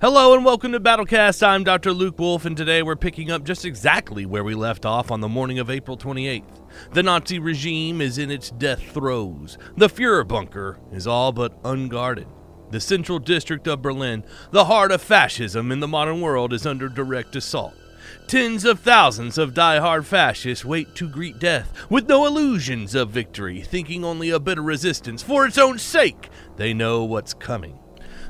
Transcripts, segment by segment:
Hello and welcome to Battlecast. I'm Dr. Luke Wolf, and today we're picking up just exactly where we left off on the morning of April 28th. The Nazi regime is in its death throes. The Fuhrer bunker is all but unguarded. The central district of Berlin, the heart of fascism in the modern world, is under direct assault. Tens of thousands of die-hard fascists wait to greet death with no illusions of victory, thinking only of bitter resistance. For its own sake, they know what's coming.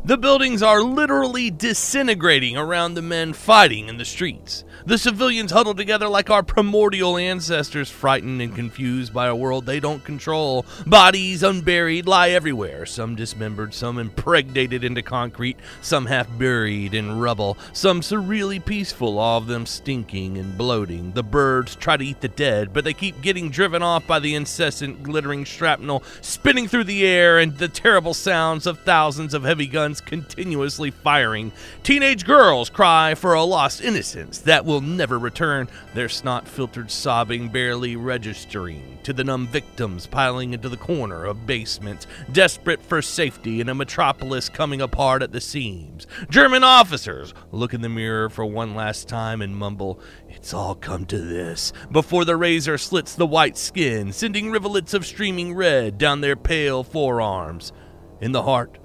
The buildings are literally disintegrating around the men fighting in the streets. The civilians huddle together like our primordial ancestors, frightened and confused by a world they don't control. Bodies unburied lie everywhere, some dismembered, some impregnated into concrete, some half buried in rubble, some surreally peaceful, all of them stinking and bloating. The birds try to eat the dead, but they keep getting driven off by the incessant glittering shrapnel spinning through the air and the terrible sounds of thousands of heavy guns continuously firing. Teenage girls cry for a lost innocence that will never return, their snot filtered sobbing barely registering to the numb victims piling into the corner of basements, desperate for safety in a metropolis coming apart at the seams. German officers look in the mirror for one last time and mumble, It's all come to this, before the razor slits the white skin, sending rivulets of streaming red down their pale forearms. In the heart,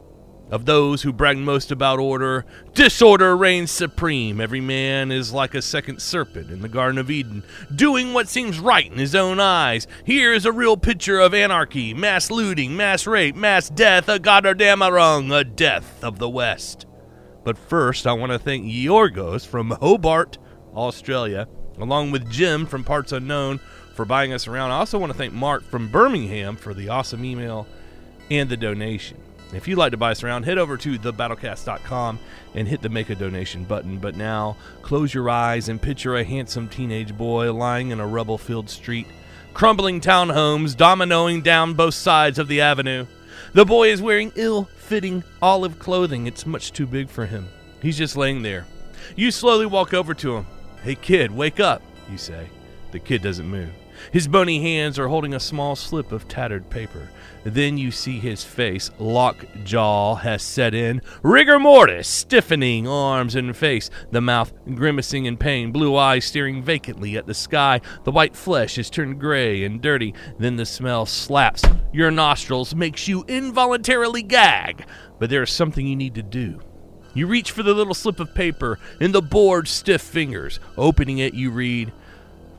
of those who brag most about order, disorder reigns supreme. Every man is like a second serpent in the Garden of Eden, doing what seems right in his own eyes. Here is a real picture of anarchy, mass looting, mass rape, mass death, a Gotterdammerung, a death of the West. But first, I want to thank Yorgos from Hobart, Australia, along with Jim from Parts Unknown for buying us around. I also want to thank Mark from Birmingham for the awesome email and the donation. If you'd like to buy us around, head over to thebattlecast.com and hit the make a donation button. But now, close your eyes and picture a handsome teenage boy lying in a rubble filled street, crumbling townhomes dominoing down both sides of the avenue. The boy is wearing ill fitting olive clothing. It's much too big for him. He's just laying there. You slowly walk over to him. Hey, kid, wake up, you say. The kid doesn't move. His bony hands are holding a small slip of tattered paper. Then you see his face. Lock jaw has set in. Rigor mortis, stiffening arms and face. The mouth grimacing in pain. Blue eyes staring vacantly at the sky. The white flesh is turned gray and dirty. Then the smell slaps your nostrils, makes you involuntarily gag. But there is something you need to do. You reach for the little slip of paper in the bored, stiff fingers. Opening it, you read,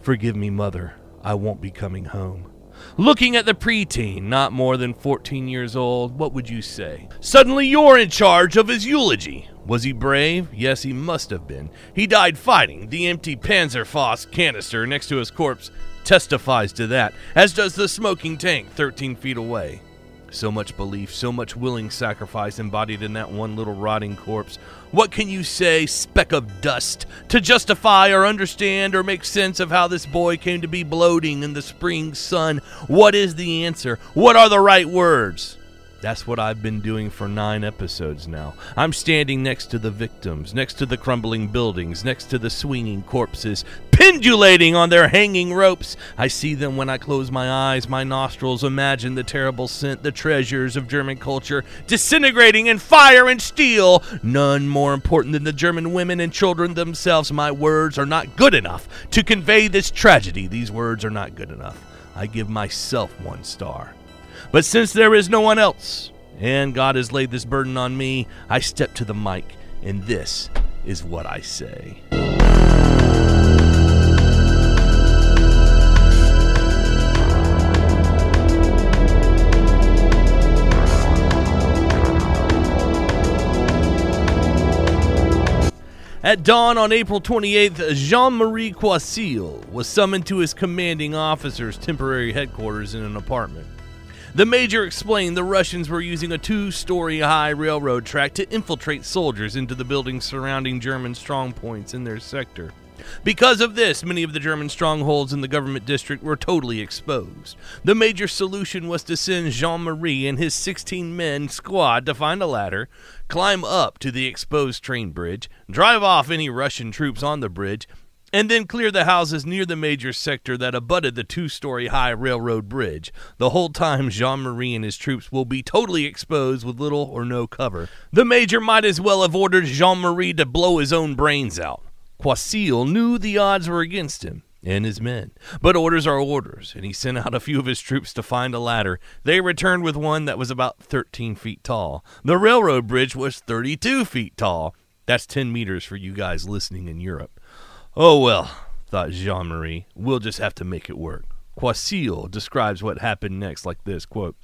Forgive me, mother. I won't be coming home. Looking at the preteen, not more than 14 years old, what would you say? Suddenly you're in charge of his eulogy. Was he brave? Yes, he must have been. He died fighting. The empty Panzerfaust canister next to his corpse testifies to that, as does the smoking tank 13 feet away. So much belief, so much willing sacrifice embodied in that one little rotting corpse. What can you say, speck of dust, to justify or understand or make sense of how this boy came to be bloating in the spring sun? What is the answer? What are the right words? That's what I've been doing for nine episodes now. I'm standing next to the victims, next to the crumbling buildings, next to the swinging corpses, pendulating on their hanging ropes. I see them when I close my eyes. My nostrils imagine the terrible scent, the treasures of German culture disintegrating in fire and steel. None more important than the German women and children themselves. My words are not good enough to convey this tragedy. These words are not good enough. I give myself one star. But since there is no one else, and God has laid this burden on me, I step to the mic, and this is what I say. At dawn on April 28th, Jean Marie Coisil was summoned to his commanding officer's temporary headquarters in an apartment. The major explained the Russians were using a two story high railroad track to infiltrate soldiers into the buildings surrounding German strongpoints in their sector. Because of this, many of the German strongholds in the government district were totally exposed. The major solution was to send Jean Marie and his 16 men squad to find a ladder, climb up to the exposed train bridge, drive off any Russian troops on the bridge, and then clear the houses near the major sector that abutted the two story high railroad bridge. The whole time, Jean Marie and his troops will be totally exposed with little or no cover. The major might as well have ordered Jean Marie to blow his own brains out. Courcelles knew the odds were against him and his men. But orders are orders, and he sent out a few of his troops to find a ladder. They returned with one that was about 13 feet tall. The railroad bridge was 32 feet tall. That's 10 meters for you guys listening in Europe. Oh well, thought Jean Marie, we'll just have to make it work. Courcelles describes what happened next like this quote,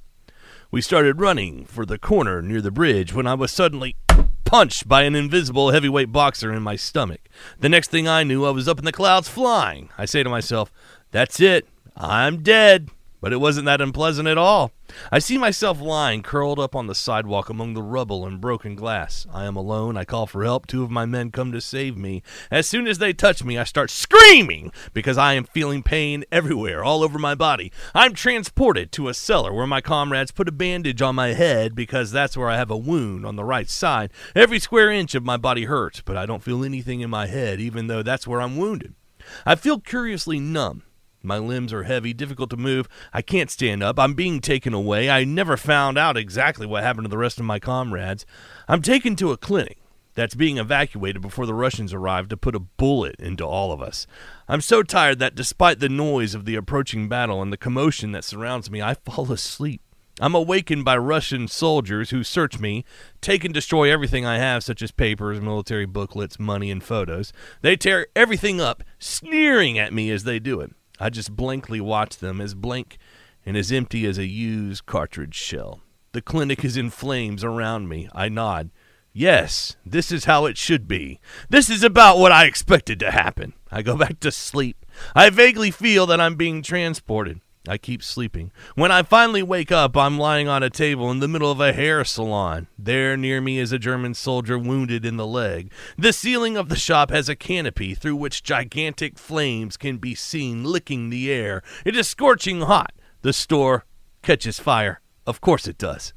We started running for the corner near the bridge when I was suddenly punched by an invisible heavyweight boxer in my stomach. The next thing I knew, I was up in the clouds flying. I say to myself, That's it. I'm dead. But it wasn't that unpleasant at all. I see myself lying curled up on the sidewalk among the rubble and broken glass. I am alone. I call for help. Two of my men come to save me. As soon as they touch me, I start screaming because I am feeling pain everywhere, all over my body. I'm transported to a cellar where my comrades put a bandage on my head because that's where I have a wound on the right side. Every square inch of my body hurts, but I don't feel anything in my head, even though that's where I'm wounded. I feel curiously numb. My limbs are heavy, difficult to move. I can't stand up. I'm being taken away. I never found out exactly what happened to the rest of my comrades. I'm taken to a clinic that's being evacuated before the Russians arrive to put a bullet into all of us. I'm so tired that despite the noise of the approaching battle and the commotion that surrounds me, I fall asleep. I'm awakened by Russian soldiers who search me, take and destroy everything I have, such as papers, military booklets, money, and photos. They tear everything up, sneering at me as they do it. I just blankly watch them, as blank and as empty as a used cartridge shell. The clinic is in flames around me. I nod. Yes, this is how it should be. This is about what I expected to happen. I go back to sleep. I vaguely feel that I'm being transported. I keep sleeping. When I finally wake up, I'm lying on a table in the middle of a hair salon. There near me is a German soldier wounded in the leg. The ceiling of the shop has a canopy through which gigantic flames can be seen licking the air. It is scorching hot. The store catches fire. Of course it does.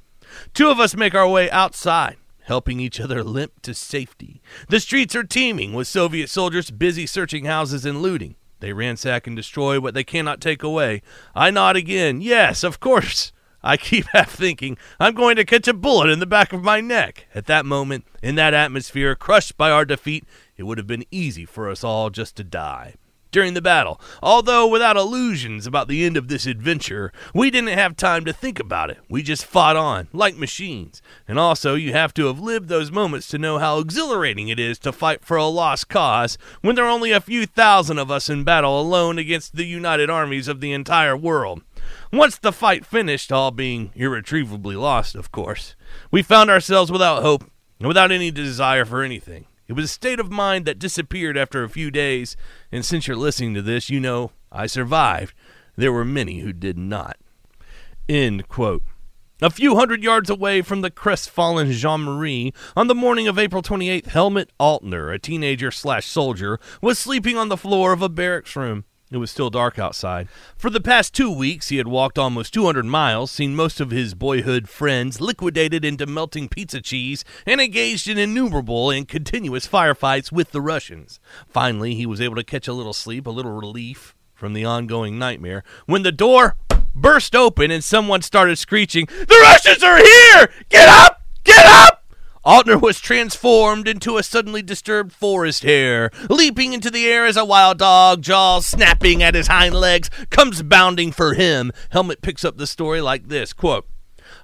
Two of us make our way outside helping each other limp to safety. The streets are teeming with Soviet soldiers busy searching houses and looting. They ransack and destroy what they cannot take away. I nod again. Yes, of course. I keep half thinking I'm going to catch a bullet in the back of my neck. At that moment, in that atmosphere, crushed by our defeat, it would have been easy for us all just to die during the battle. Although without illusions about the end of this adventure, we didn't have time to think about it. We just fought on, like machines. And also, you have to have lived those moments to know how exhilarating it is to fight for a lost cause when there are only a few thousand of us in battle alone against the united armies of the entire world. Once the fight finished, all being irretrievably lost, of course, we found ourselves without hope and without any desire for anything. It was a state of mind that disappeared after a few days, and since you're listening to this, you know I survived. There were many who did not. End quote. A few hundred yards away from the crestfallen Jean Marie, on the morning of April 28th, Helmut Altner, a teenager slash soldier, was sleeping on the floor of a barracks room. It was still dark outside. For the past two weeks, he had walked almost 200 miles, seen most of his boyhood friends liquidated into melting pizza cheese, and engaged in innumerable and continuous firefights with the Russians. Finally, he was able to catch a little sleep, a little relief from the ongoing nightmare, when the door burst open and someone started screeching, The Russians are here! Get up! Get up! Altner was transformed into a suddenly disturbed forest hare, leaping into the air as a wild dog, jaws snapping at his hind legs, comes bounding for him. Helmut picks up the story like this quote,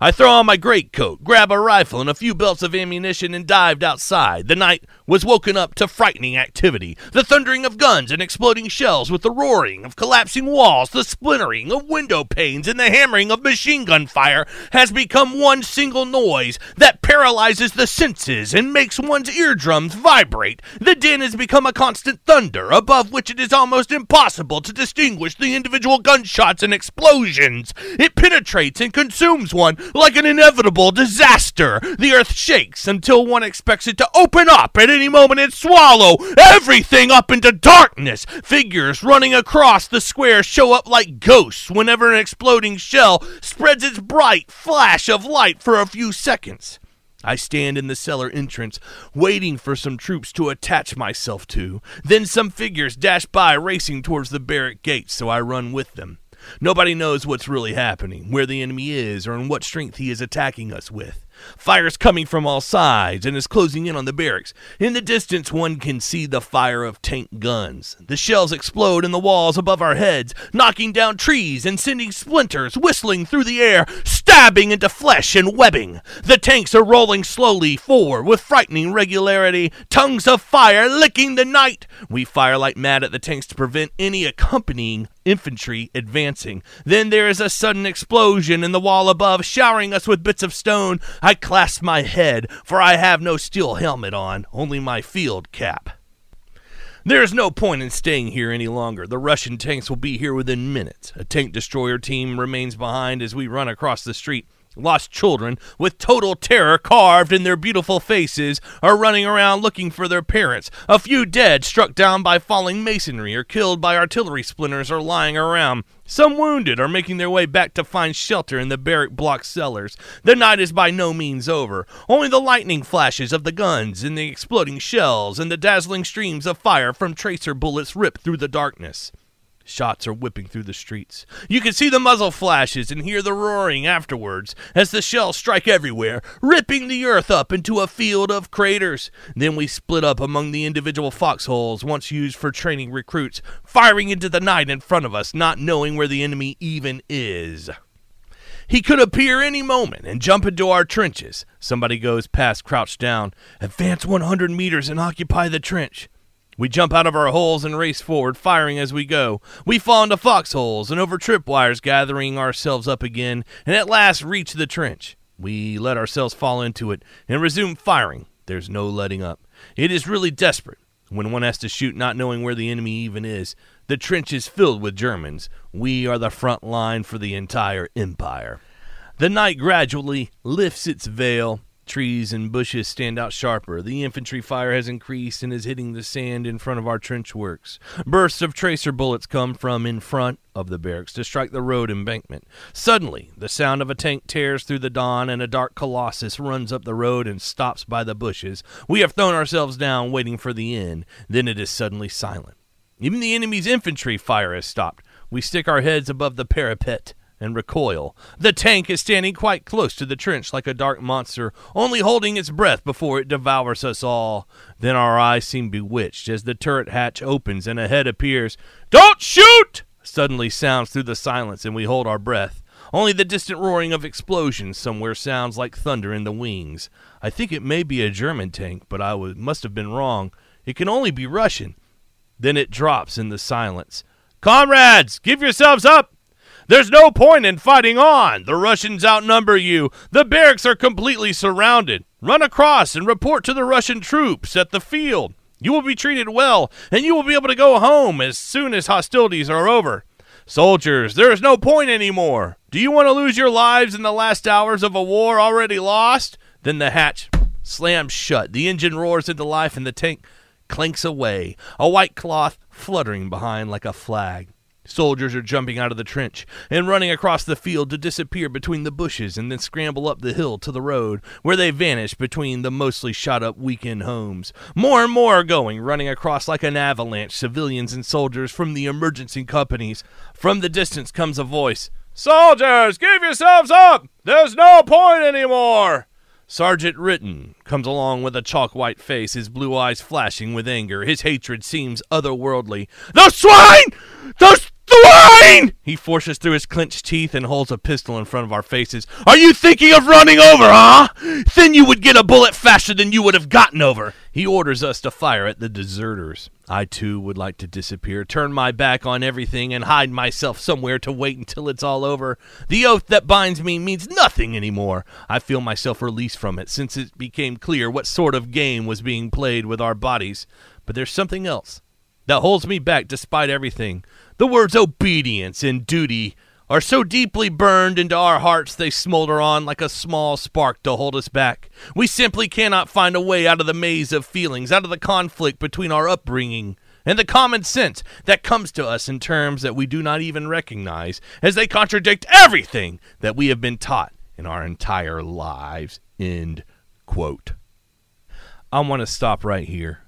I throw on my greatcoat, grab a rifle and a few belts of ammunition, and dived outside. The night was woken up to frightening activity the thundering of guns and exploding shells, with the roaring of collapsing walls, the splintering of window panes, and the hammering of machine gun fire has become one single noise that paralyzes the senses and makes one's eardrums vibrate. The din has become a constant thunder, above which it is almost impossible to distinguish the individual gunshots and explosions. It penetrates and consumes one like an inevitable disaster. The earth shakes until one expects it to open up at any moment and swallow everything up into darkness. Figures running across the square show up like ghosts whenever an exploding shell spreads its bright flash of light for a few seconds. I stand in the cellar entrance, waiting for some troops to attach myself to. Then some figures dash by, racing towards the barrack gates, so I run with them. Nobody knows what's really happening, where the enemy is, or in what strength he is attacking us with. Fire's coming from all sides and is closing in on the barracks. In the distance, one can see the fire of tank guns. The shells explode in the walls above our heads, knocking down trees and sending splinters whistling through the air, stabbing into flesh and webbing. The tanks are rolling slowly forward with frightening regularity, tongues of fire licking the night. We fire like mad at the tanks to prevent any accompanying infantry advancing. Then there is a sudden explosion in the wall above, showering us with bits of stone. I clasp my head, for I have no steel helmet on, only my field cap. There is no point in staying here any longer. The Russian tanks will be here within minutes. A tank destroyer team remains behind as we run across the street. Lost children, with total terror carved in their beautiful faces, are running around looking for their parents. A few dead, struck down by falling masonry or killed by artillery splinters, are lying around. Some wounded are making their way back to find shelter in the barrack block cellars. The night is by no means over. Only the lightning flashes of the guns and the exploding shells and the dazzling streams of fire from tracer bullets rip through the darkness. Shots are whipping through the streets. You can see the muzzle flashes and hear the roaring afterwards as the shells strike everywhere, ripping the earth up into a field of craters. Then we split up among the individual foxholes once used for training recruits, firing into the night in front of us, not knowing where the enemy even is. He could appear any moment and jump into our trenches. Somebody goes past crouched down. Advance 100 meters and occupy the trench. We jump out of our holes and race forward, firing as we go. We fall into foxholes and over tripwires, gathering ourselves up again, and at last reach the trench. We let ourselves fall into it and resume firing. There's no letting up. It is really desperate when one has to shoot not knowing where the enemy even is. The trench is filled with Germans. We are the front line for the entire empire. The night gradually lifts its veil Trees and bushes stand out sharper. The infantry fire has increased and is hitting the sand in front of our trench works. Bursts of tracer bullets come from in front of the barracks to strike the road embankment. Suddenly, the sound of a tank tears through the dawn, and a dark colossus runs up the road and stops by the bushes. We have thrown ourselves down, waiting for the end. Then it is suddenly silent. Even the enemy's infantry fire has stopped. We stick our heads above the parapet and recoil. The tank is standing quite close to the trench like a dark monster, only holding its breath before it devours us all. Then our eyes seem bewitched as the turret hatch opens and a head appears. Don't shoot! Suddenly sounds through the silence, and we hold our breath. Only the distant roaring of explosions somewhere sounds like thunder in the wings. I think it may be a German tank, but I w- must have been wrong. It can only be Russian. Then it drops in the silence. Comrades, give yourselves up! There's no point in fighting on. The Russians outnumber you. The barracks are completely surrounded. Run across and report to the Russian troops at the field. You will be treated well, and you will be able to go home as soon as hostilities are over. Soldiers, there is no point anymore. Do you want to lose your lives in the last hours of a war already lost? Then the hatch slams shut. The engine roars into life, and the tank clanks away, a white cloth fluttering behind like a flag. Soldiers are jumping out of the trench and running across the field to disappear between the bushes and then scramble up the hill to the road, where they vanish between the mostly shot up weekend homes. More and more are going, running across like an avalanche, civilians and soldiers from the emergency companies. From the distance comes a voice Soldiers, give yourselves up! There's no point anymore! Sergeant Ritten comes along with a chalk white face, his blue eyes flashing with anger. His hatred seems otherworldly. Those swine! Those swine! He forces through his clenched teeth and holds a pistol in front of our faces. Are you thinking of running over, huh? Then you would get a bullet faster than you would have gotten over. He orders us to fire at the deserters. I too would like to disappear, turn my back on everything, and hide myself somewhere to wait until it's all over. The oath that binds me means nothing anymore. I feel myself released from it since it became clear what sort of game was being played with our bodies. But there's something else that holds me back despite everything. The words obedience and duty are so deeply burned into our hearts they smolder on like a small spark to hold us back. We simply cannot find a way out of the maze of feelings, out of the conflict between our upbringing and the common sense that comes to us in terms that we do not even recognize, as they contradict everything that we have been taught in our entire lives. End Quote. I want to stop right here.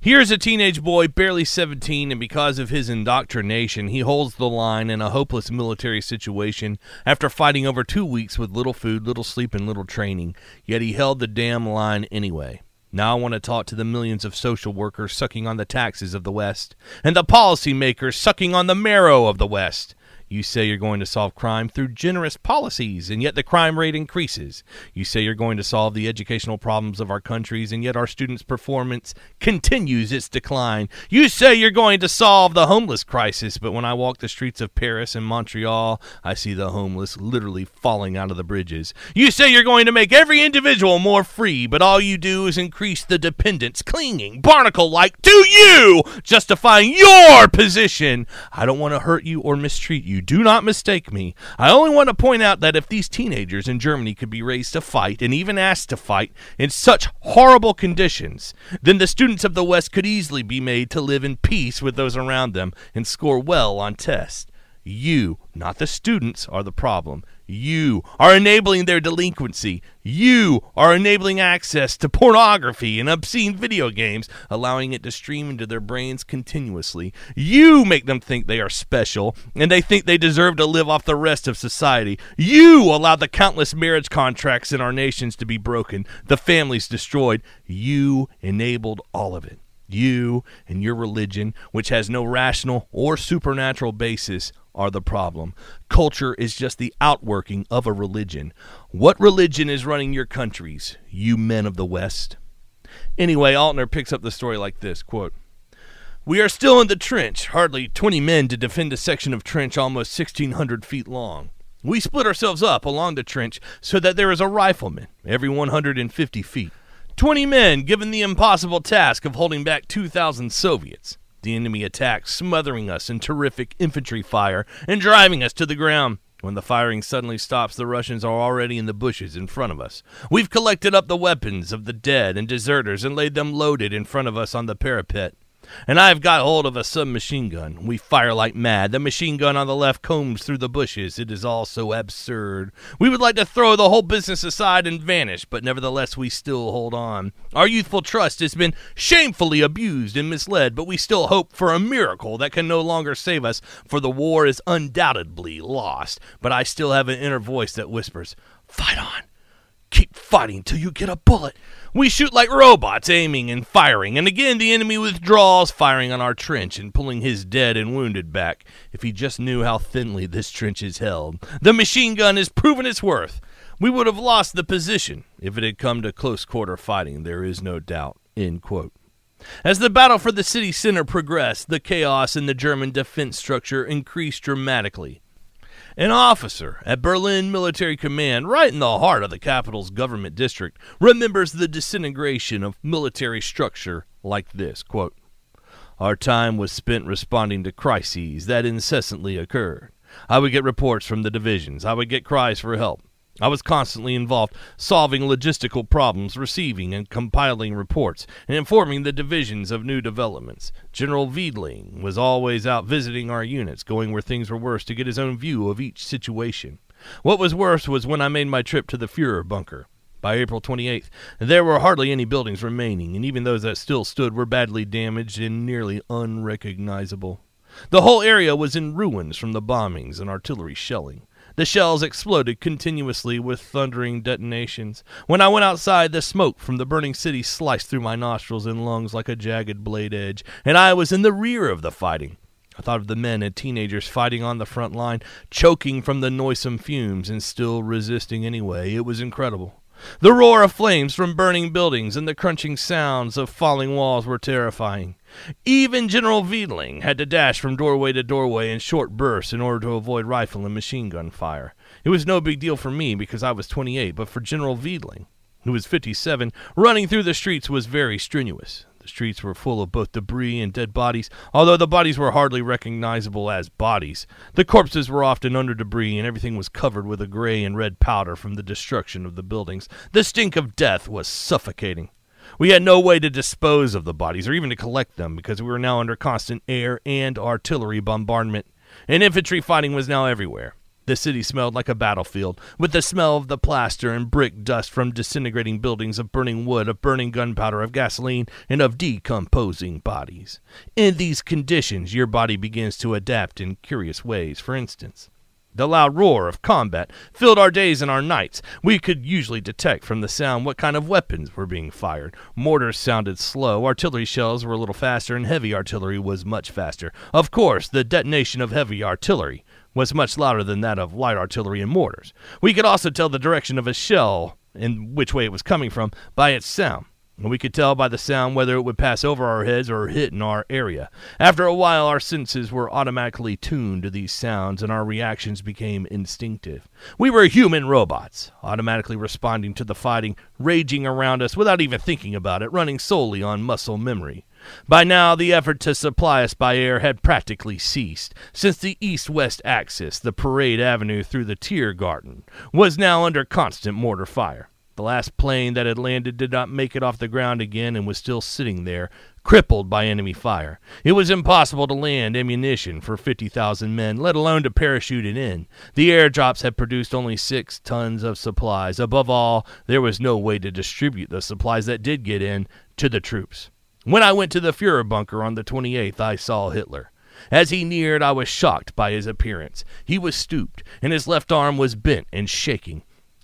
Here's a teenage boy, barely 17, and because of his indoctrination, he holds the line in a hopeless military situation after fighting over two weeks with little food, little sleep, and little training. Yet he held the damn line anyway. Now I want to talk to the millions of social workers sucking on the taxes of the West, and the policymakers sucking on the marrow of the West. You say you're going to solve crime through generous policies, and yet the crime rate increases. You say you're going to solve the educational problems of our countries, and yet our students' performance continues its decline. You say you're going to solve the homeless crisis, but when I walk the streets of Paris and Montreal, I see the homeless literally falling out of the bridges. You say you're going to make every individual more free, but all you do is increase the dependence, clinging, barnacle like to you, justifying your position. I don't want to hurt you or mistreat you. Do not mistake me. I only want to point out that if these teenagers in Germany could be raised to fight and even asked to fight in such horrible conditions, then the students of the West could easily be made to live in peace with those around them and score well on tests. You, not the students, are the problem. You are enabling their delinquency. You are enabling access to pornography and obscene video games, allowing it to stream into their brains continuously. You make them think they are special and they think they deserve to live off the rest of society. You allow the countless marriage contracts in our nations to be broken, the families destroyed. You enabled all of it. You and your religion, which has no rational or supernatural basis, are the problem. Culture is just the outworking of a religion. What religion is running your countries, you men of the West? Anyway, Altner picks up the story like this quote, We are still in the trench, hardly 20 men to defend a section of trench almost 1,600 feet long. We split ourselves up along the trench so that there is a rifleman every 150 feet. 20 men given the impossible task of holding back 2,000 Soviets. The enemy attacks, smothering us in terrific infantry fire and driving us to the ground. When the firing suddenly stops, the Russians are already in the bushes in front of us. We've collected up the weapons of the dead and deserters and laid them loaded in front of us on the parapet and I've got hold of a submachine gun. We fire like mad. The machine gun on the left combs through the bushes. It is all so absurd. We would like to throw the whole business aside and vanish, but nevertheless we still hold on. Our youthful trust has been shamefully abused and misled, but we still hope for a miracle that can no longer save us, for the war is undoubtedly lost. But I still have an inner voice that whispers, Fight on! Keep fighting till you get a bullet. We shoot like robots, aiming and firing, and again the enemy withdraws, firing on our trench and pulling his dead and wounded back. If he just knew how thinly this trench is held. The machine gun has proven its worth. We would have lost the position if it had come to close quarter fighting, there is no doubt. As the battle for the city center progressed, the chaos in the German defense structure increased dramatically. An officer at Berlin Military Command, right in the heart of the capital's government district, remembers the disintegration of military structure like this quote, Our time was spent responding to crises that incessantly occurred. I would get reports from the divisions. I would get cries for help. I was constantly involved solving logistical problems, receiving and compiling reports, and informing the divisions of new developments. General Weidling was always out visiting our units, going where things were worse to get his own view of each situation. What was worse was when I made my trip to the Fuhrer bunker. By April 28th, there were hardly any buildings remaining, and even those that still stood were badly damaged and nearly unrecognizable. The whole area was in ruins from the bombings and artillery shelling. The shells exploded continuously with thundering detonations. When I went outside, the smoke from the burning city sliced through my nostrils and lungs like a jagged blade edge, and I was in the rear of the fighting. I thought of the men and teenagers fighting on the front line, choking from the noisome fumes and still resisting anyway. It was incredible. The roar of flames from burning buildings and the crunching sounds of falling walls were terrifying. Even General Weidling had to dash from doorway to doorway in short bursts in order to avoid rifle and machine gun fire. It was no big deal for me because I was 28, but for General Weidling, who was 57, running through the streets was very strenuous. Streets were full of both debris and dead bodies, although the bodies were hardly recognizable as bodies. The corpses were often under debris, and everything was covered with a gray and red powder from the destruction of the buildings. The stink of death was suffocating. We had no way to dispose of the bodies or even to collect them because we were now under constant air and artillery bombardment, and infantry fighting was now everywhere. The city smelled like a battlefield, with the smell of the plaster and brick dust from disintegrating buildings, of burning wood, of burning gunpowder, of gasoline, and of decomposing bodies. In these conditions, your body begins to adapt in curious ways. For instance, the loud roar of combat filled our days and our nights. We could usually detect from the sound what kind of weapons were being fired. Mortars sounded slow, artillery shells were a little faster, and heavy artillery was much faster. Of course, the detonation of heavy artillery was much louder than that of light artillery and mortars. We could also tell the direction of a shell and which way it was coming from by its sound. And we could tell by the sound whether it would pass over our heads or hit in our area. After a while, our senses were automatically tuned to these sounds, and our reactions became instinctive. We were human robots, automatically responding to the fighting raging around us without even thinking about it, running solely on muscle memory. By now, the effort to supply us by air had practically ceased, since the east west axis, the parade avenue through the Tiergarten, was now under constant mortar fire. The last plane that had landed did not make it off the ground again and was still sitting there, crippled by enemy fire. It was impossible to land ammunition for 50,000 men, let alone to parachute it in. The airdrops had produced only six tons of supplies. Above all, there was no way to distribute the supplies that did get in to the troops. When I went to the Fuhrer bunker on the 28th, I saw Hitler. As he neared, I was shocked by his appearance. He was stooped, and his left arm was bent and shaking.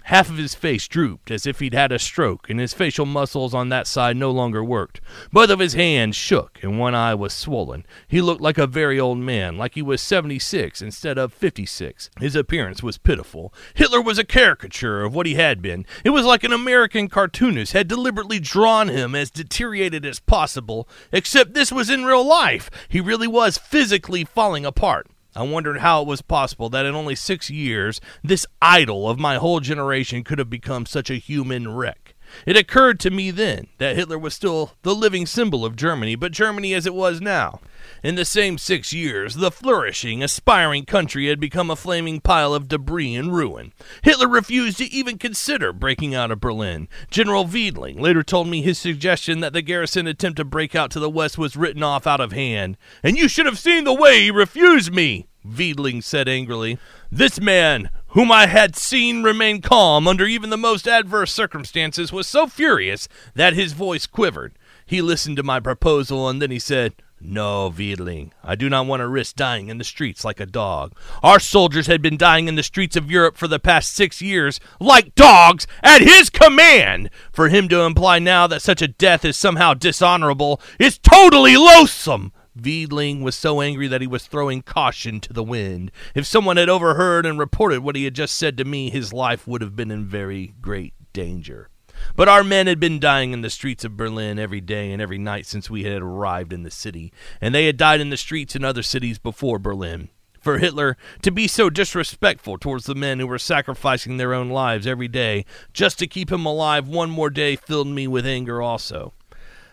Half of his face drooped as if he'd had a stroke, and his facial muscles on that side no longer worked. Both of his hands shook, and one eye was swollen. He looked like a very old man, like he was 76 instead of 56. His appearance was pitiful. Hitler was a caricature of what he had been. It was like an American cartoonist had deliberately drawn him as deteriorated as possible, except this was in real life. He really was physically falling apart. I wondered how it was possible that in only six years, this idol of my whole generation could have become such a human wreck. It occurred to me then that Hitler was still the living symbol of Germany, but Germany as it was now. In the same six years, the flourishing, aspiring country had become a flaming pile of debris and ruin. Hitler refused to even consider breaking out of Berlin. General Weidling later told me his suggestion that the garrison attempt to break out to the west was written off out of hand. And you should have seen the way he refused me, Weidling said angrily. This man, whom I had seen remain calm under even the most adverse circumstances, was so furious that his voice quivered. He listened to my proposal and then he said, no, Weidling, I do not want to risk dying in the streets like a dog. Our soldiers had been dying in the streets of Europe for the past six years, like dogs, at his command. For him to imply now that such a death is somehow dishonorable is totally loathsome. Weidling was so angry that he was throwing caution to the wind. If someone had overheard and reported what he had just said to me, his life would have been in very great danger. But our men had been dying in the streets of Berlin every day and every night since we had arrived in the city, and they had died in the streets in other cities before Berlin. For Hitler to be so disrespectful towards the men who were sacrificing their own lives every day just to keep him alive one more day filled me with anger also.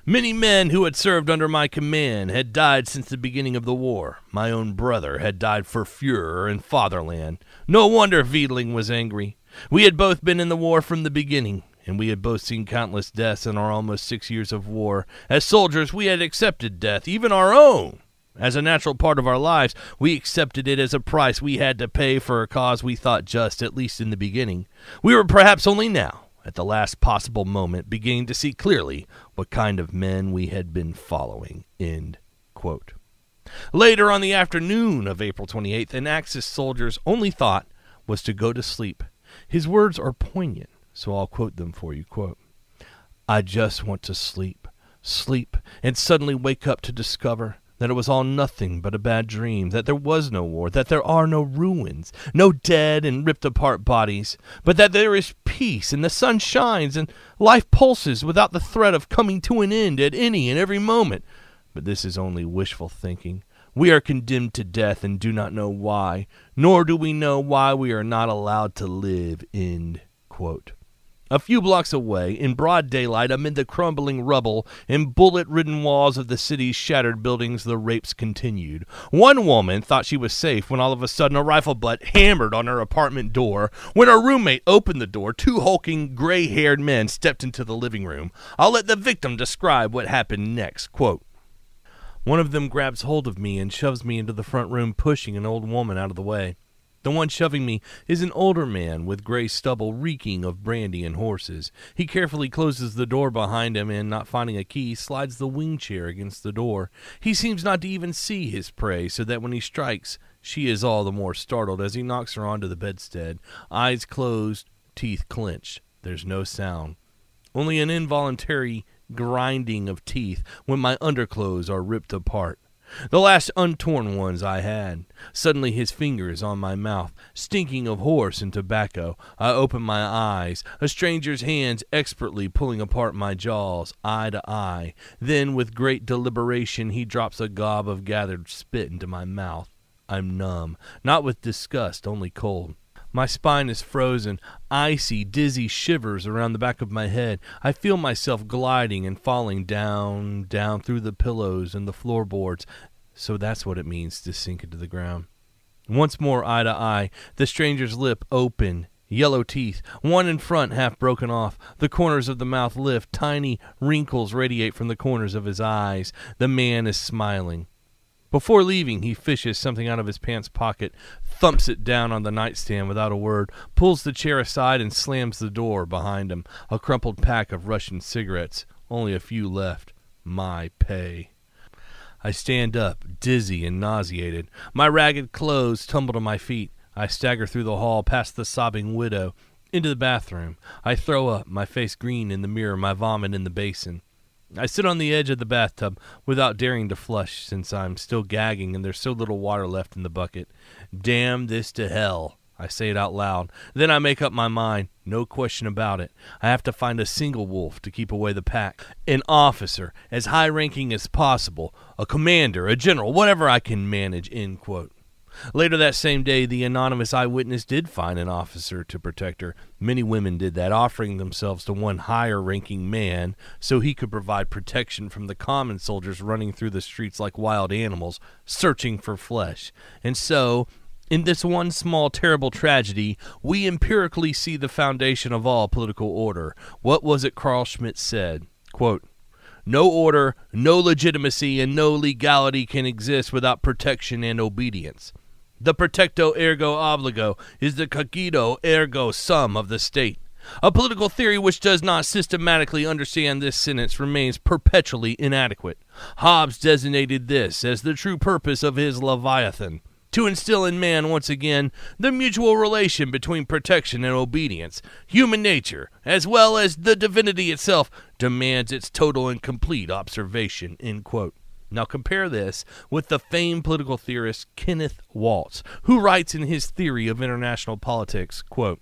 Many men who had served under my command had died since the beginning of the war. My own brother had died for Fuhrer and fatherland. No wonder Weidling was angry. We had both been in the war from the beginning and we had both seen countless deaths in our almost six years of war. As soldiers, we had accepted death, even our own. As a natural part of our lives, we accepted it as a price we had to pay for a cause we thought just, at least in the beginning. We were perhaps only now, at the last possible moment, beginning to see clearly what kind of men we had been following. End quote. Later on the afternoon of April 28th, an Axis soldier's only thought was to go to sleep. His words are poignant so I'll quote them for you. Quote, I just want to sleep, sleep, and suddenly wake up to discover that it was all nothing but a bad dream, that there was no war, that there are no ruins, no dead and ripped apart bodies, but that there is peace, and the sun shines, and life pulses without the threat of coming to an end at any and every moment. But this is only wishful thinking. We are condemned to death and do not know why, nor do we know why we are not allowed to live. End quote. A few blocks away, in broad daylight, amid the crumbling rubble and bullet ridden walls of the city's shattered buildings, the rapes continued. One woman thought she was safe when all of a sudden a rifle butt hammered on her apartment door. When her roommate opened the door, two hulking, gray haired men stepped into the living room. I'll let the victim describe what happened next. Quote, one of them grabs hold of me and shoves me into the front room, pushing an old woman out of the way. The one shoving me is an older man with gray stubble reeking of brandy and horses. He carefully closes the door behind him and, not finding a key, slides the wing chair against the door. He seems not to even see his prey, so that when he strikes, she is all the more startled as he knocks her onto the bedstead. Eyes closed, teeth clenched. There's no sound. Only an involuntary grinding of teeth when my underclothes are ripped apart. The last untorn ones I had. Suddenly his finger is on my mouth, stinking of horse and tobacco. I open my eyes, a stranger's hands expertly pulling apart my jaws, eye to eye. Then, with great deliberation, he drops a gob of gathered spit into my mouth. I'm numb, not with disgust, only cold. My spine is frozen, icy, dizzy shivers around the back of my head. I feel myself gliding and falling down, down through the pillows and the floorboards. So that's what it means to sink into the ground. Once more, eye to eye, the stranger's lip open, yellow teeth, one in front half broken off. The corners of the mouth lift, tiny wrinkles radiate from the corners of his eyes. The man is smiling. Before leaving, he fishes something out of his pants pocket, thumps it down on the nightstand without a word, pulls the chair aside, and slams the door behind him. A crumpled pack of Russian cigarettes, only a few left. My pay. I stand up, dizzy and nauseated. My ragged clothes tumble to my feet. I stagger through the hall, past the sobbing widow, into the bathroom. I throw up, my face green in the mirror, my vomit in the basin. I sit on the edge of the bathtub without daring to flush since I'm still gagging and there's so little water left in the bucket. Damn this to hell. I say it out loud. Then I make up my mind. No question about it. I have to find a single wolf to keep away the pack. An officer, as high ranking as possible. A commander, a general, whatever I can manage. End quote. Later that same day, the anonymous eyewitness did find an officer to protect her. Many women did that, offering themselves to one higher ranking man so he could provide protection from the common soldiers running through the streets like wild animals, searching for flesh. And so, in this one small terrible tragedy, we empirically see the foundation of all political order. What was it Carl Schmitt said? Quote, no order, no legitimacy, and no legality can exist without protection and obedience. The protego ergo obligo is the cogito ergo sum of the state. A political theory which does not systematically understand this sentence remains perpetually inadequate. Hobbes designated this as the true purpose of his Leviathan to instill in man once again the mutual relation between protection and obedience. Human nature, as well as the divinity itself, demands its total and complete observation. Now compare this with the famed political theorist Kenneth Waltz, who writes in his theory of international politics, quote,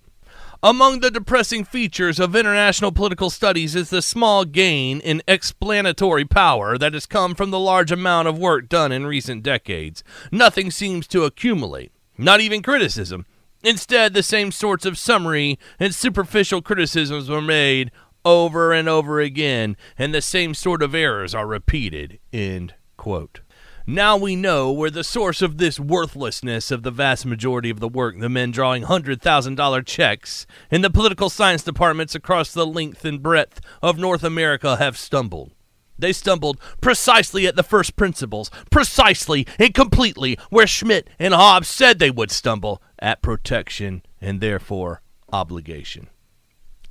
among the depressing features of international political studies is the small gain in explanatory power that has come from the large amount of work done in recent decades. Nothing seems to accumulate, not even criticism. Instead, the same sorts of summary and superficial criticisms were made over and over again, and the same sort of errors are repeated. End Quote. Now we know where the source of this worthlessness of the vast majority of the work the men drawing $100,000 checks in the political science departments across the length and breadth of North America have stumbled. They stumbled precisely at the first principles, precisely and completely where Schmitt and Hobbes said they would stumble at protection and therefore obligation.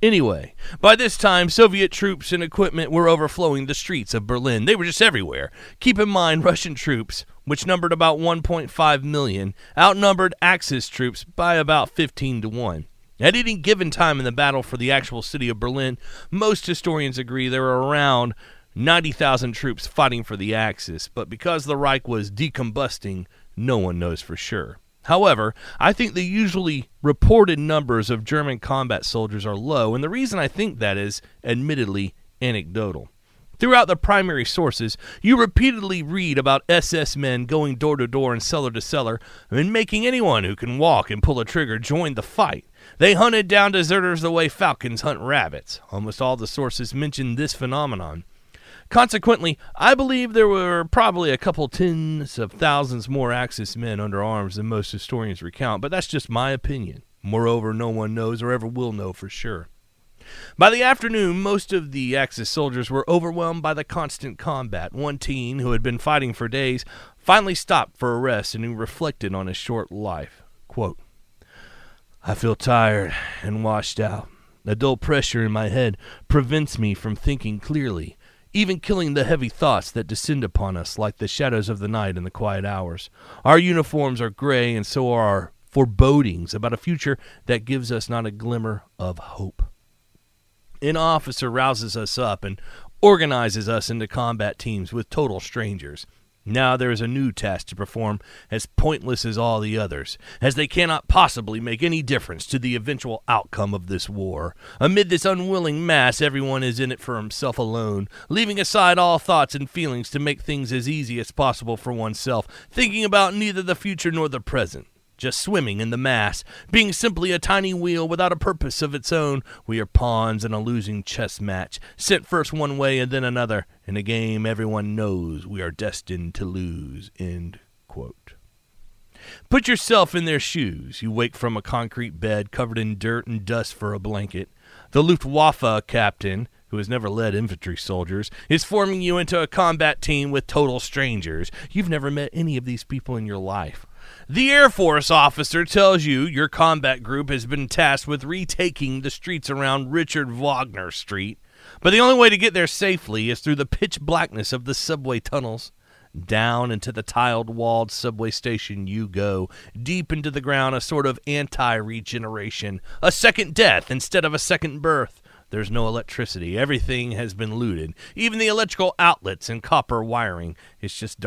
Anyway, by this time, Soviet troops and equipment were overflowing the streets of Berlin. They were just everywhere. Keep in mind, Russian troops, which numbered about 1.5 million, outnumbered Axis troops by about 15 to 1. At any given time in the battle for the actual city of Berlin, most historians agree there were around 90,000 troops fighting for the Axis, but because the Reich was decombusting, no one knows for sure. However, I think the usually reported numbers of German combat soldiers are low, and the reason I think that is admittedly anecdotal. Throughout the primary sources, you repeatedly read about SS men going door to door and cellar to cellar and making anyone who can walk and pull a trigger join the fight. They hunted down deserters the way falcons hunt rabbits. Almost all the sources mention this phenomenon. Consequently, I believe there were probably a couple tens of thousands more Axis men under arms than most historians recount, but that's just my opinion. Moreover, no one knows or ever will know for sure. By the afternoon, most of the Axis soldiers were overwhelmed by the constant combat. One teen, who had been fighting for days, finally stopped for a rest and who reflected on his short life. Quote, I feel tired and washed out. A dull pressure in my head prevents me from thinking clearly, even killing the heavy thoughts that descend upon us like the shadows of the night in the quiet hours. Our uniforms are gray, and so are our forebodings about a future that gives us not a glimmer of hope. An officer rouses us up and organizes us into combat teams with total strangers. Now there is a new task to perform, as pointless as all the others, as they cannot possibly make any difference to the eventual outcome of this war. Amid this unwilling mass, everyone is in it for himself alone, leaving aside all thoughts and feelings to make things as easy as possible for oneself, thinking about neither the future nor the present just swimming in the mass, being simply a tiny wheel without a purpose of its own. We are pawns in a losing chess match, sent first one way and then another, in a game everyone knows we are destined to lose. End quote. Put yourself in their shoes. You wake from a concrete bed covered in dirt and dust for a blanket. The Luftwaffe captain, who has never led infantry soldiers, is forming you into a combat team with total strangers. You've never met any of these people in your life. The Air Force officer tells you your combat group has been tasked with retaking the streets around Richard Wagner Street, but the only way to get there safely is through the pitch blackness of the subway tunnels. Down into the tiled walled subway station you go, deep into the ground, a sort of anti regeneration, a second death instead of a second birth. There's no electricity. Everything has been looted. Even the electrical outlets and copper wiring. It's just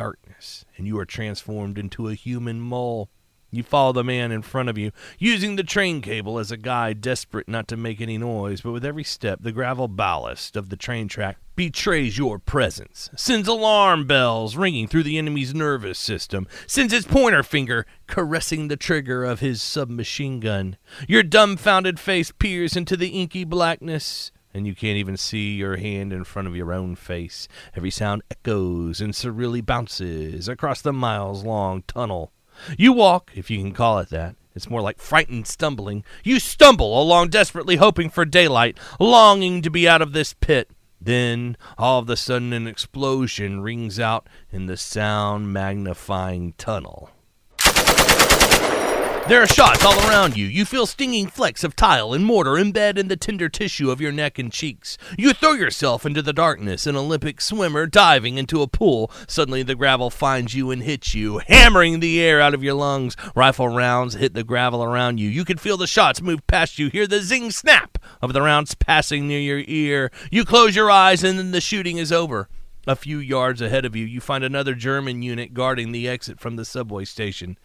and you are transformed into a human mole. You follow the man in front of you, using the train cable as a guide, desperate not to make any noise, but with every step, the gravel ballast of the train track betrays your presence, sends alarm bells ringing through the enemy's nervous system, sends his pointer finger caressing the trigger of his submachine gun. Your dumbfounded face peers into the inky blackness and you can't even see your hand in front of your own face. Every sound echoes and surreally bounces across the miles long tunnel. You walk, if you can call it that. It's more like frightened stumbling. You stumble along desperately hoping for daylight, longing to be out of this pit. Then, all of a sudden, an explosion rings out in the sound magnifying tunnel. There are shots all around you. You feel stinging flecks of tile and mortar embed in the tender tissue of your neck and cheeks. You throw yourself into the darkness, an Olympic swimmer diving into a pool. Suddenly, the gravel finds you and hits you, hammering the air out of your lungs. Rifle rounds hit the gravel around you. You can feel the shots move past you, hear the zing snap of the rounds passing near your ear. You close your eyes, and then the shooting is over. A few yards ahead of you, you find another German unit guarding the exit from the subway station.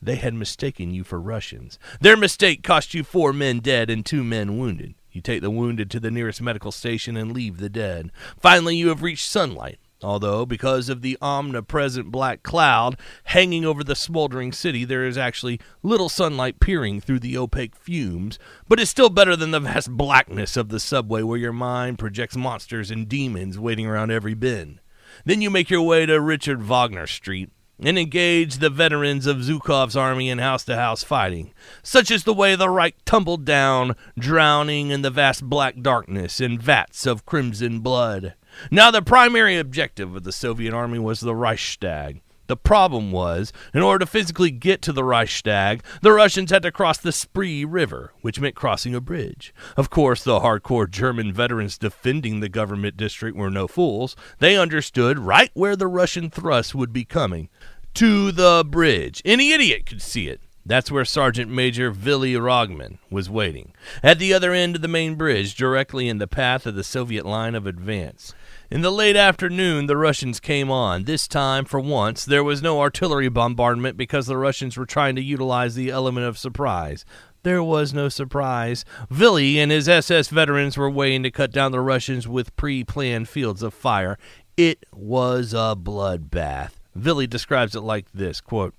They had mistaken you for Russians. Their mistake cost you four men dead and two men wounded. You take the wounded to the nearest medical station and leave the dead. Finally, you have reached sunlight. Although, because of the omnipresent black cloud hanging over the smoldering city, there is actually little sunlight peering through the opaque fumes, but it's still better than the vast blackness of the subway where your mind projects monsters and demons waiting around every bend. Then you make your way to Richard Wagner Street, and engage the veterans of Zhukov's army in house to house fighting. Such is the way the Reich tumbled down, drowning in the vast black darkness in vats of crimson blood. Now, the primary objective of the Soviet army was the Reichstag. The problem was, in order to physically get to the Reichstag, the Russians had to cross the Spree River, which meant crossing a bridge. Of course, the hardcore German veterans defending the government district were no fools. They understood right where the Russian thrust would be coming to the bridge. Any idiot could see it. That's where Sergeant Major Willy Rogman was waiting, at the other end of the main bridge, directly in the path of the Soviet line of advance. In the late afternoon, the Russians came on. This time, for once, there was no artillery bombardment because the Russians were trying to utilize the element of surprise. There was no surprise. Willy and his SS veterans were waiting to cut down the Russians with pre planned fields of fire. It was a bloodbath. Willy describes it like this quote,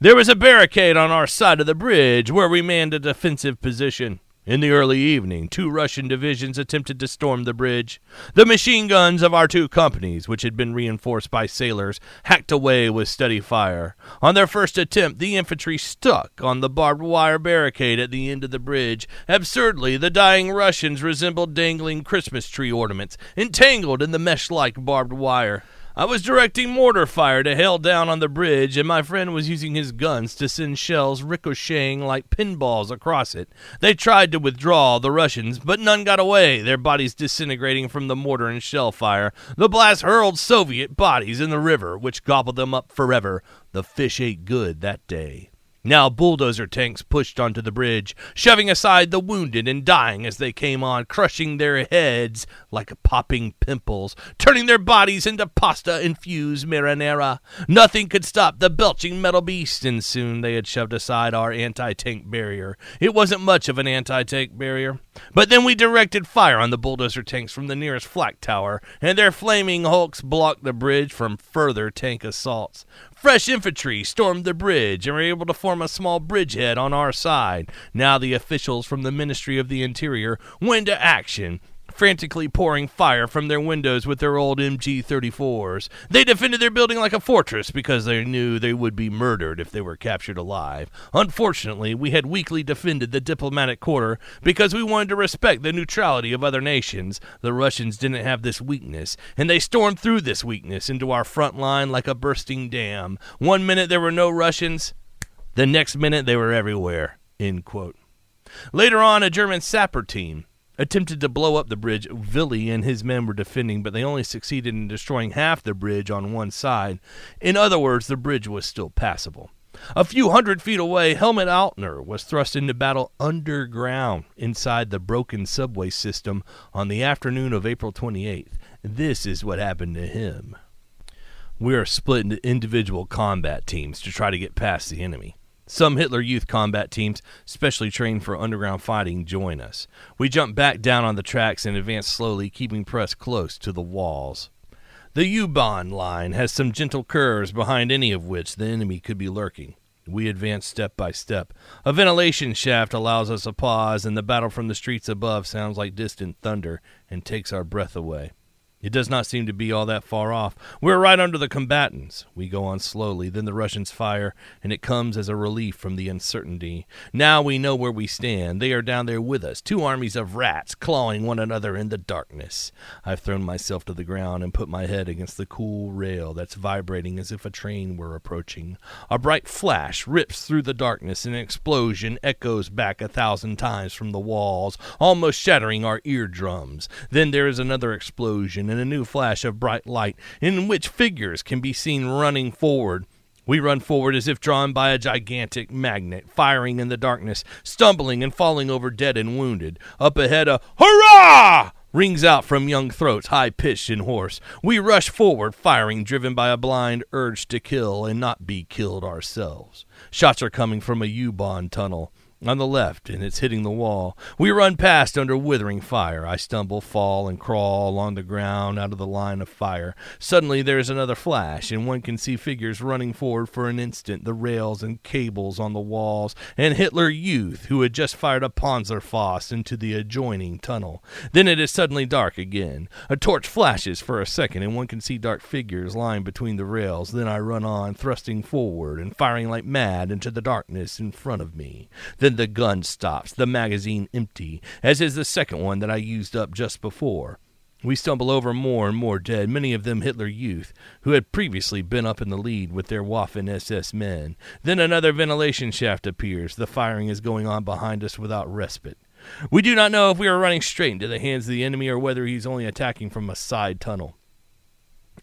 There was a barricade on our side of the bridge where we manned a defensive position. In the early evening, two Russian divisions attempted to storm the bridge. The machine guns of our two companies, which had been reinforced by sailors, hacked away with steady fire. On their first attempt, the infantry stuck on the barbed wire barricade at the end of the bridge. Absurdly, the dying Russians resembled dangling Christmas tree ornaments, entangled in the mesh like barbed wire. I was directing mortar fire to hail down on the bridge, and my friend was using his guns to send shells ricocheting like pinballs across it. They tried to withdraw, the Russians, but none got away, their bodies disintegrating from the mortar and shell fire. The blast hurled Soviet bodies in the river, which gobbled them up forever. The fish ate good that day. Now bulldozer tanks pushed onto the bridge, shoving aside the wounded and dying as they came on, crushing their heads like popping pimples, turning their bodies into pasta infused marinara. Nothing could stop the belching metal beast, and soon they had shoved aside our anti tank barrier. It wasn't much of an anti tank barrier. But then we directed fire on the bulldozer tanks from the nearest flak tower, and their flaming hulks blocked the bridge from further tank assaults. Fresh infantry stormed the bridge and were able to form a small bridgehead on our side. Now the officials from the Ministry of the Interior went to action frantically pouring fire from their windows with their old MG 34s. They defended their building like a fortress because they knew they would be murdered if they were captured alive. Unfortunately, we had weakly defended the diplomatic quarter because we wanted to respect the neutrality of other nations. The Russians didn't have this weakness, and they stormed through this weakness into our front line like a bursting dam. One minute there were no Russians, the next minute they were everywhere. Later on, a German sapper team attempted to blow up the bridge Villy and his men were defending, but they only succeeded in destroying half the bridge on one side. In other words, the bridge was still passable. A few hundred feet away, Helmut Altner was thrust into battle underground inside the broken subway system on the afternoon of April 28th. This is what happened to him. We are split into individual combat teams to try to get past the enemy. Some Hitler Youth combat teams, specially trained for underground fighting, join us. We jump back down on the tracks and advance slowly, keeping pressed close to the walls. The U-Bahn line has some gentle curves behind any of which the enemy could be lurking. We advance step by step. A ventilation shaft allows us a pause, and the battle from the streets above sounds like distant thunder and takes our breath away. It does not seem to be all that far off. We're right under the combatants. We go on slowly, then the Russians fire, and it comes as a relief from the uncertainty. Now we know where we stand. They are down there with us, two armies of rats clawing one another in the darkness. I've thrown myself to the ground and put my head against the cool rail that's vibrating as if a train were approaching. A bright flash rips through the darkness, and an explosion echoes back a thousand times from the walls, almost shattering our eardrums. Then there is another explosion and a new flash of bright light in which figures can be seen running forward. We run forward as if drawn by a gigantic magnet, firing in the darkness, stumbling and falling over dead and wounded. Up ahead, a hurrah! rings out from young throats, high pitched and hoarse. We rush forward, firing, driven by a blind urge to kill and not be killed ourselves. Shots are coming from a U-Bahn tunnel on the left, and it's hitting the wall. We run past under withering fire. I stumble, fall, and crawl along the ground out of the line of fire. Suddenly there is another flash, and one can see figures running forward for an instant, the rails and cables on the walls, and Hitler Youth, who had just fired a Panzerfaust into the adjoining tunnel. Then it is suddenly dark again. A torch flashes for a second, and one can see dark figures lying between the rails. Then I run on, thrusting forward and firing like mad into the darkness in front of me. Then the gun stops, the magazine empty, as is the second one that I used up just before. We stumble over more and more dead, many of them Hitler Youth, who had previously been up in the lead with their Waffen SS men. Then another ventilation shaft appears. The firing is going on behind us without respite. We do not know if we are running straight into the hands of the enemy or whether he's only attacking from a side tunnel.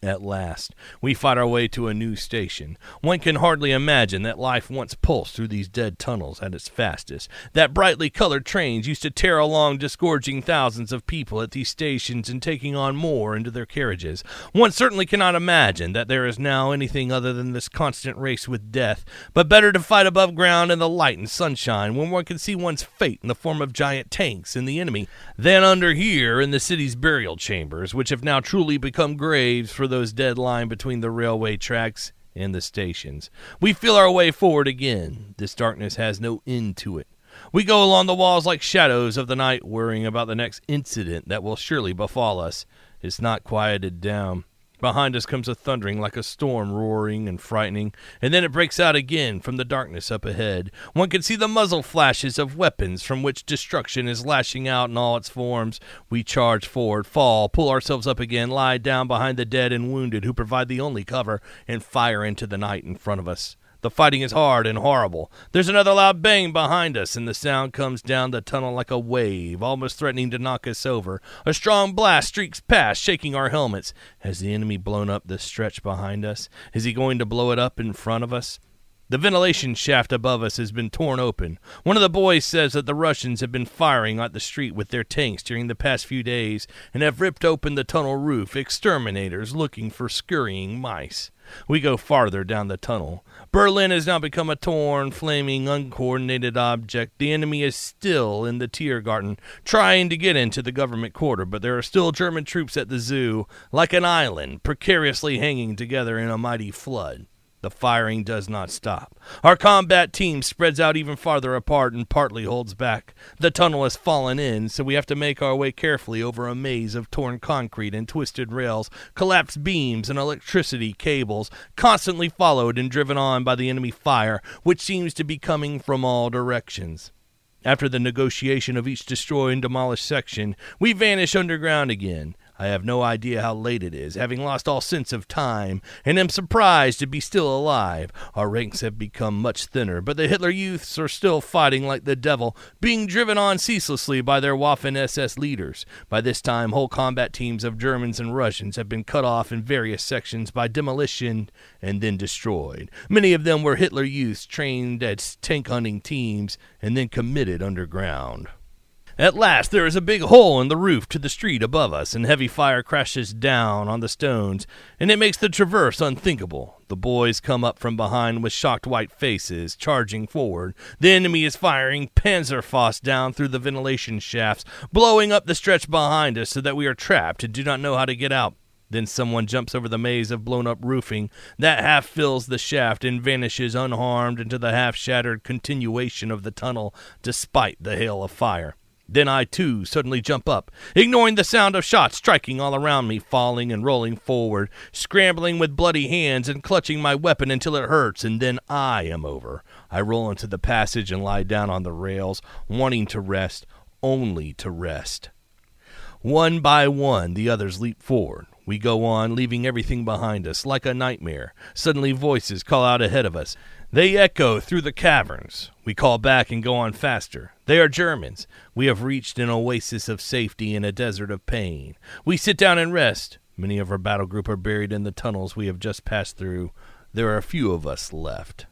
At last, we fight our way to a new station. One can hardly imagine that life once pulsed through these dead tunnels at its fastest. That brightly colored trains used to tear along, disgorging thousands of people at these stations and taking on more into their carriages. One certainly cannot imagine that there is now anything other than this constant race with death, but better to fight above ground in the light and sunshine when one can see one's fate in the form of giant tanks and the enemy than under here in the city's burial chambers, which have now truly become graves for those dead line between the railway tracks and the stations. We feel our way forward again. This darkness has no end to it. We go along the walls like shadows of the night, worrying about the next incident that will surely befall us. It's not quieted down. Behind us comes a thundering like a storm, roaring and frightening, and then it breaks out again from the darkness up ahead. One can see the muzzle flashes of weapons from which destruction is lashing out in all its forms. We charge forward, fall, pull ourselves up again, lie down behind the dead and wounded who provide the only cover, and fire into the night in front of us. The fighting is hard and horrible. There's another loud bang behind us, and the sound comes down the tunnel like a wave, almost threatening to knock us over. A strong blast streaks past, shaking our helmets. Has the enemy blown up this stretch behind us? Is he going to blow it up in front of us? The ventilation shaft above us has been torn open. One of the boys says that the Russians have been firing at the street with their tanks during the past few days and have ripped open the tunnel roof, exterminators looking for scurrying mice. We go farther down the tunnel. Berlin has now become a torn, flaming, uncoordinated object. The enemy is still in the Tiergarten, trying to get into the government quarter, but there are still German troops at the zoo, like an island, precariously hanging together in a mighty flood. The firing does not stop. Our combat team spreads out even farther apart and partly holds back. The tunnel has fallen in, so we have to make our way carefully over a maze of torn concrete and twisted rails, collapsed beams, and electricity cables, constantly followed and driven on by the enemy fire, which seems to be coming from all directions. After the negotiation of each destroyed and demolished section, we vanish underground again. I have no idea how late it is, having lost all sense of time, and am surprised to be still alive. Our ranks have become much thinner, but the Hitler Youths are still fighting like the devil, being driven on ceaselessly by their Waffen SS leaders. By this time, whole combat teams of Germans and Russians have been cut off in various sections by demolition and then destroyed. Many of them were Hitler Youths trained as tank hunting teams and then committed underground. At last, there is a big hole in the roof to the street above us, and heavy fire crashes down on the stones, and it makes the traverse unthinkable. The boys come up from behind with shocked white faces, charging forward. The enemy is firing Panzerfaust down through the ventilation shafts, blowing up the stretch behind us so that we are trapped and do not know how to get out. Then someone jumps over the maze of blown up roofing. That half fills the shaft and vanishes unharmed into the half shattered continuation of the tunnel, despite the hail of fire. Then I too suddenly jump up, ignoring the sound of shots striking all around me, falling and rolling forward, scrambling with bloody hands and clutching my weapon until it hurts, and then I am over. I roll into the passage and lie down on the rails, wanting to rest, only to rest. One by one, the others leap forward. We go on, leaving everything behind us, like a nightmare. Suddenly, voices call out ahead of us. They echo through the caverns. We call back and go on faster. They are Germans. We have reached an oasis of safety in a desert of pain. We sit down and rest. Many of our battle group are buried in the tunnels we have just passed through. There are few of us left.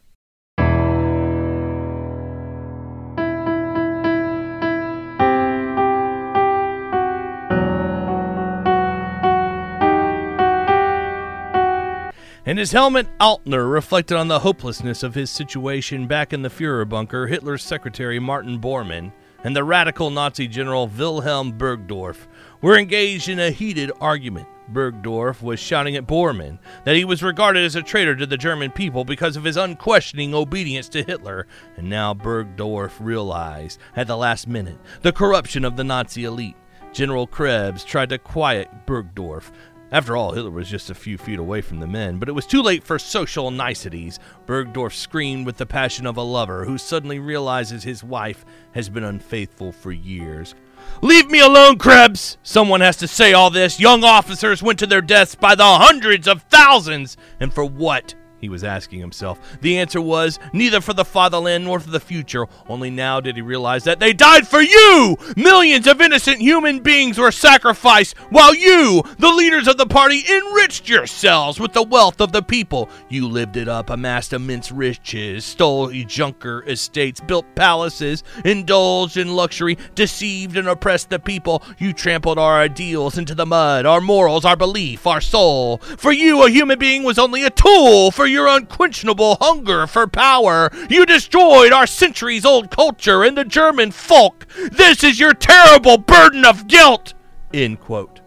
And his helmet Altner reflected on the hopelessness of his situation back in the Fuhrer bunker, Hitler's secretary Martin Bormann and the radical Nazi general Wilhelm Burgdorf were engaged in a heated argument. Burgdorf was shouting at Bormann that he was regarded as a traitor to the German people because of his unquestioning obedience to Hitler, and now Burgdorf realized at the last minute the corruption of the Nazi elite. General Krebs tried to quiet Burgdorf, after all, Hitler was just a few feet away from the men, but it was too late for social niceties. Burgdorf screamed with the passion of a lover who suddenly realizes his wife has been unfaithful for years. Leave me alone, Krebs! Someone has to say all this. Young officers went to their deaths by the hundreds of thousands. And for what? He was asking himself. The answer was neither for the fatherland nor for the future. Only now did he realize that they died for you! Millions of innocent human beings were sacrificed while you, the leaders of the party, enriched yourselves with the wealth of the people. You lived it up, amassed immense riches, stole junker estates, built palaces, indulged in luxury, deceived and oppressed the people. You trampled our ideals into the mud, our morals, our belief, our soul. For you, a human being was only a tool for your unquenchable hunger for power. You destroyed our centuries old culture and the German folk. This is your terrible burden of guilt. End quote.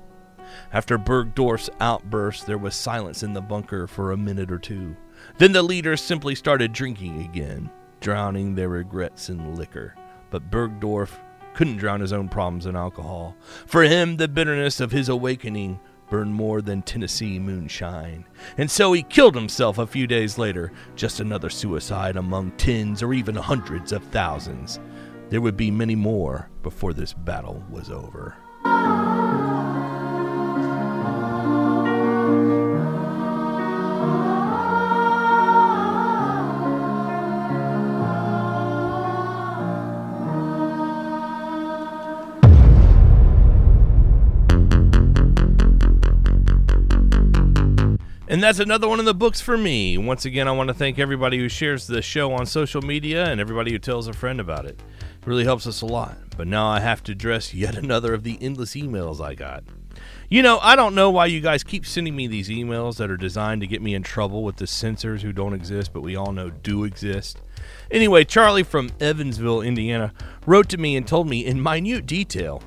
After Burgdorf's outburst, there was silence in the bunker for a minute or two. Then the leaders simply started drinking again, drowning their regrets in liquor. But Burgdorf couldn't drown his own problems in alcohol. For him, the bitterness of his awakening burned more than Tennessee moonshine. And so he killed himself a few days later, just another suicide among tens or even hundreds of thousands. There would be many more before this battle was over. And that's another one of the books for me. Once again, I want to thank everybody who shares the show on social media and everybody who tells a friend about it. It really helps us a lot. But now I have to address yet another of the endless emails I got. You know, I don't know why you guys keep sending me these emails that are designed to get me in trouble with the censors who don't exist, but we all know do exist. Anyway, Charlie from Evansville, Indiana, wrote to me and told me in minute detail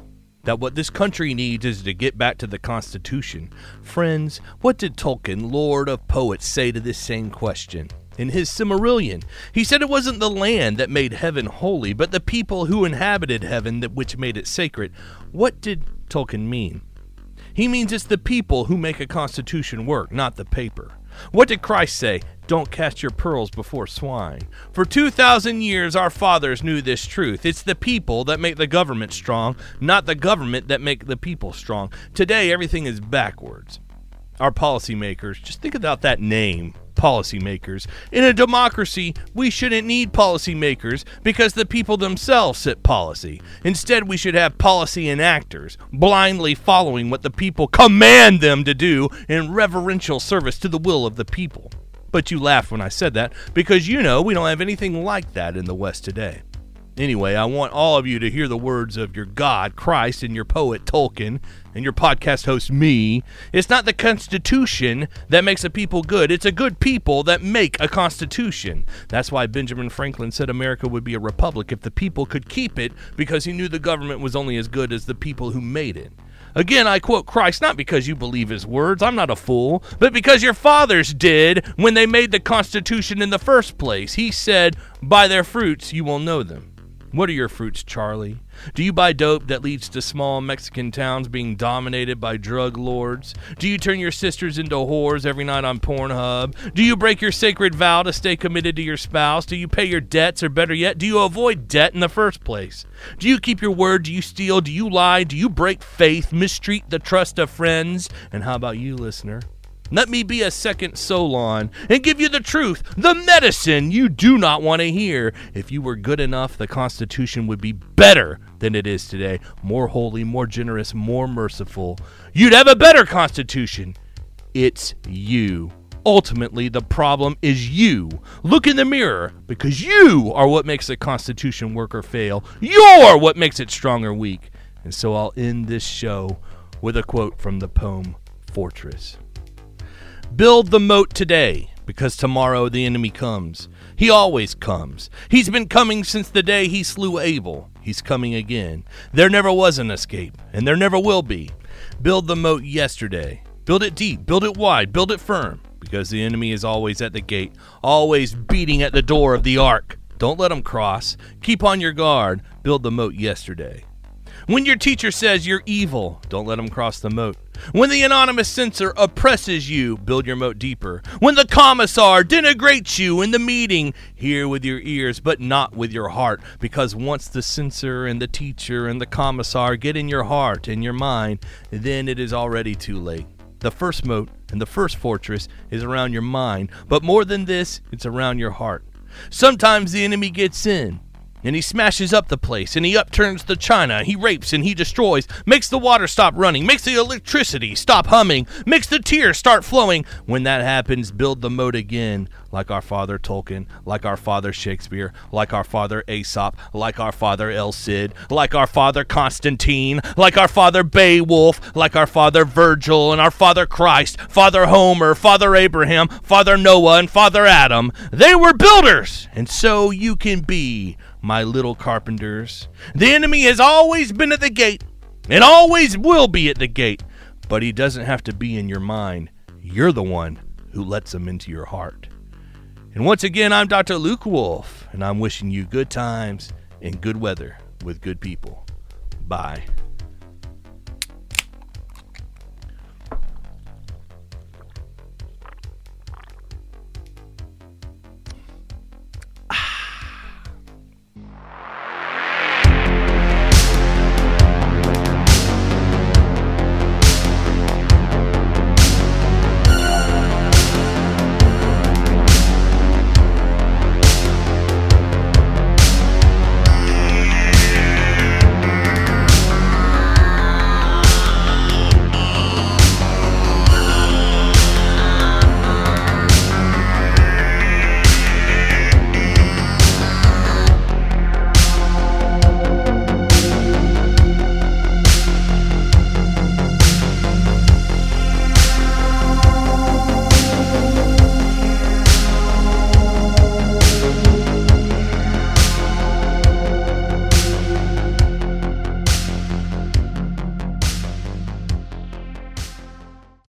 that what this country needs is to get back to the Constitution. Friends, what did Tolkien, Lord of Poets, say to this same question? In his Silmarillion, he said it wasn't the land that made heaven holy, but the people who inhabited heaven that which made it sacred. What did Tolkien mean? He means it's the people who make a constitution work, not the paper. What did Christ say? Don't cast your pearls before swine. For 2,000 years, our fathers knew this truth. It's the people that make the government strong, not the government that make the people strong. Today, everything is backwards. Our policymakers, just think about that name policymakers. In a democracy, we shouldn't need policymakers because the people themselves set policy. Instead, we should have policy enactors, blindly following what the people command them to do in reverential service to the will of the people. But you laughed when I said that because you know we don't have anything like that in the West today. Anyway, I want all of you to hear the words of your God, Christ, and your poet, Tolkien, and your podcast host, me. It's not the Constitution that makes a people good, it's a good people that make a Constitution. That's why Benjamin Franklin said America would be a republic if the people could keep it because he knew the government was only as good as the people who made it. Again, I quote Christ not because you believe his words, I'm not a fool, but because your fathers did when they made the Constitution in the first place. He said, By their fruits you will know them. What are your fruits, Charlie? Do you buy dope that leads to small Mexican towns being dominated by drug lords? Do you turn your sisters into whores every night on Pornhub? Do you break your sacred vow to stay committed to your spouse? Do you pay your debts, or better yet, do you avoid debt in the first place? Do you keep your word? Do you steal? Do you lie? Do you break faith, mistreat the trust of friends? And how about you, listener? Let me be a second Solon and give you the truth, the medicine you do not want to hear. If you were good enough, the Constitution would be better than it is today more holy, more generous, more merciful. You'd have a better Constitution. It's you. Ultimately, the problem is you. Look in the mirror because you are what makes the Constitution work or fail. You're what makes it strong or weak. And so I'll end this show with a quote from the poem Fortress. Build the moat today, because tomorrow the enemy comes. He always comes. He's been coming since the day he slew Abel. He's coming again. There never was an escape, and there never will be. Build the moat yesterday. Build it deep, build it wide, build it firm, because the enemy is always at the gate, always beating at the door of the ark. Don't let him cross. Keep on your guard. Build the moat yesterday. When your teacher says you're evil, don't let him cross the moat. When the anonymous censor oppresses you, build your moat deeper. When the commissar denigrates you in the meeting, hear with your ears, but not with your heart, because once the censor and the teacher and the commissar get in your heart and your mind, then it is already too late. The first moat and the first fortress is around your mind, but more than this, it's around your heart. Sometimes the enemy gets in, and he smashes up the place and he upturns the china. He rapes and he destroys makes the water stop running makes the electricity stop humming makes the tears start flowing. When that happens build the moat again like our father tolkien like our father shakespeare like our father aesop like our father el cid like our father constantine like our father beowulf like our father virgil and our father christ father homer father abraham father noah and father adam they were builders and so you can be my little carpenters. The enemy has always been at the gate and always will be at the gate, but he doesn't have to be in your mind. You're the one who lets him into your heart. And once again, I'm Dr. Luke Wolf, and I'm wishing you good times and good weather with good people. Bye.